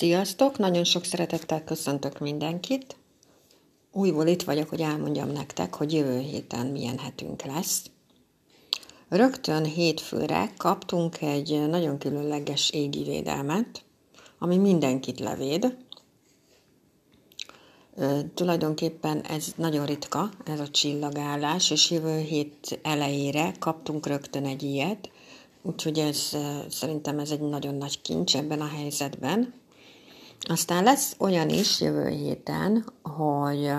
Sziasztok! Nagyon sok szeretettel köszöntök mindenkit. Újból itt vagyok, hogy elmondjam nektek, hogy jövő héten milyen hetünk lesz. Rögtön hétfőre kaptunk egy nagyon különleges égi védelmet, ami mindenkit levéd. Tulajdonképpen ez nagyon ritka, ez a csillagállás, és jövő hét elejére kaptunk rögtön egy ilyet, úgyhogy ez szerintem ez egy nagyon nagy kincs ebben a helyzetben. Aztán lesz olyan is jövő héten, hogy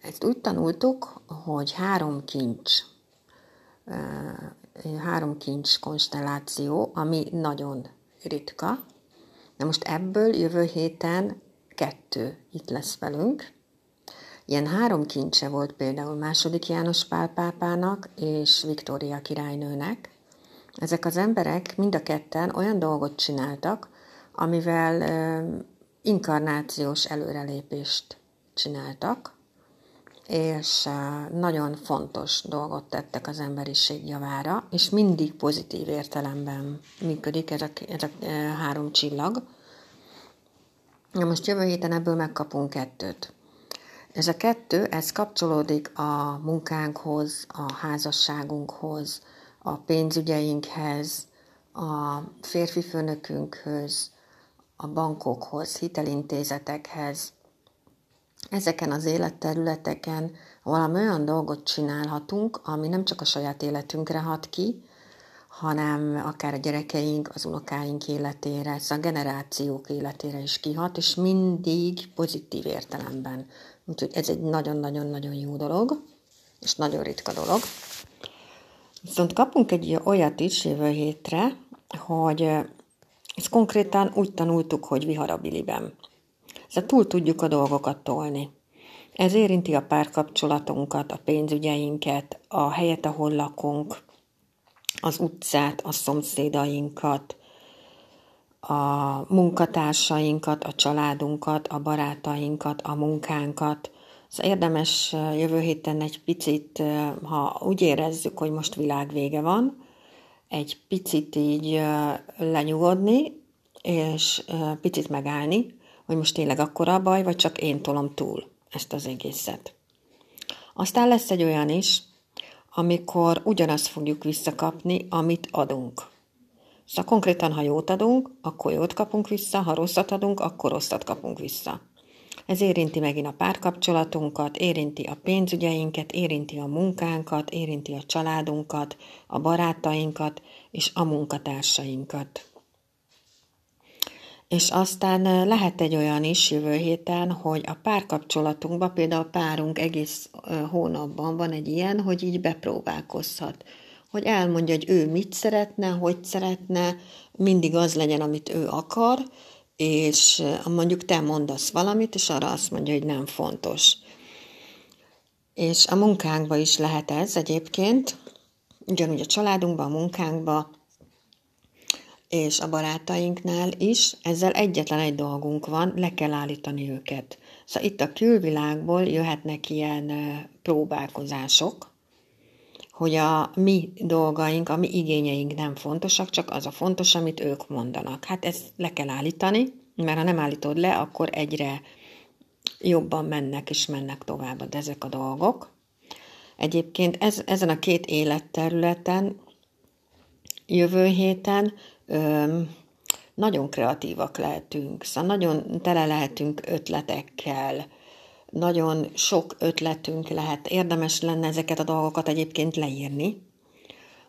ezt úgy tanultuk, hogy három kincs, három kincs konstelláció, ami nagyon ritka. Na most ebből jövő héten kettő itt lesz velünk. Ilyen három kincse volt például második János Pál pápának és Viktória királynőnek. Ezek az emberek mind a ketten olyan dolgot csináltak, amivel inkarnációs előrelépést csináltak, és nagyon fontos dolgot tettek az emberiség javára, és mindig pozitív értelemben működik ez a, ez a három csillag. Na most jövő héten ebből megkapunk kettőt. Ez a kettő, ez kapcsolódik a munkánkhoz, a házasságunkhoz, a pénzügyeinkhez, a férfi főnökünkhöz, a bankokhoz, hitelintézetekhez. Ezeken az életterületeken valami olyan dolgot csinálhatunk, ami nem csak a saját életünkre hat ki, hanem akár a gyerekeink, az unokáink életére, szóval a generációk életére is kihat, és mindig pozitív értelemben. Úgyhogy ez egy nagyon-nagyon-nagyon jó dolog, és nagyon ritka dolog. Viszont kapunk egy olyat is jövő hétre, hogy ezt konkrétan úgy tanultuk, hogy viharabiliben. Szóval túl tudjuk a dolgokat tolni. Ez érinti a párkapcsolatunkat, a pénzügyeinket, a helyet, ahol lakunk, az utcát, a szomszédainkat, a munkatársainkat, a családunkat, a barátainkat, a munkánkat. Szóval érdemes jövő héten egy picit, ha úgy érezzük, hogy most világvége van, egy picit így lenyugodni, és picit megállni, hogy most tényleg akkora a baj, vagy csak én tolom túl ezt az egészet. Aztán lesz egy olyan is, amikor ugyanazt fogjuk visszakapni, amit adunk. Szóval konkrétan, ha jót adunk, akkor jót kapunk vissza, ha rosszat adunk, akkor rosszat kapunk vissza. Ez érinti megint a párkapcsolatunkat, érinti a pénzügyeinket, érinti a munkánkat, érinti a családunkat, a barátainkat és a munkatársainkat. És aztán lehet egy olyan is jövő héten, hogy a párkapcsolatunkban, például a párunk egész hónapban van egy ilyen, hogy így bepróbálkozhat. Hogy elmondja, hogy ő mit szeretne, hogy szeretne, mindig az legyen, amit ő akar, és mondjuk te mondasz valamit, és arra azt mondja, hogy nem fontos. És a munkánkban is lehet ez egyébként, ugyanúgy a családunkban, a munkánkban, és a barátainknál is, ezzel egyetlen egy dolgunk van, le kell állítani őket. Szóval itt a külvilágból jöhetnek ilyen próbálkozások, hogy a mi dolgaink, a mi igényeink nem fontosak, csak az a fontos, amit ők mondanak. Hát ezt le kell állítani, mert ha nem állítod le, akkor egyre jobban mennek és mennek tovább ezek a dolgok. Egyébként ez, ezen a két életterületen jövő héten öm, nagyon kreatívak lehetünk, szóval nagyon tele lehetünk ötletekkel, nagyon sok ötletünk lehet. Érdemes lenne ezeket a dolgokat egyébként leírni,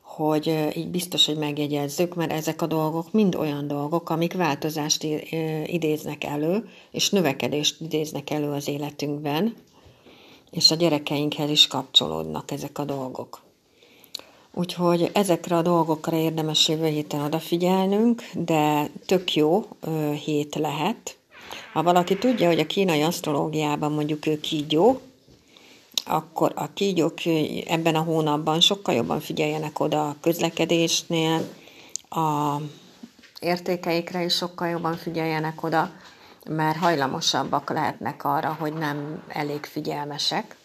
hogy így biztos, hogy megjegyezzük, mert ezek a dolgok mind olyan dolgok, amik változást idéznek elő, és növekedést idéznek elő az életünkben, és a gyerekeinkhez is kapcsolódnak ezek a dolgok. Úgyhogy ezekre a dolgokra érdemes jövő héten odafigyelnünk, de tök jó hét lehet. Ha valaki tudja, hogy a kínai asztrológiában mondjuk ő kígyó, akkor a kígyók ebben a hónapban sokkal jobban figyeljenek oda a közlekedésnél, a értékeikre is sokkal jobban figyeljenek oda, mert hajlamosabbak lehetnek arra, hogy nem elég figyelmesek.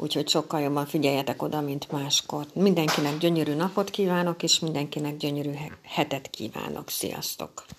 úgyhogy sokkal jobban figyeljetek oda, mint máskor. Mindenkinek gyönyörű napot kívánok, és mindenkinek gyönyörű hetet kívánok. Sziasztok!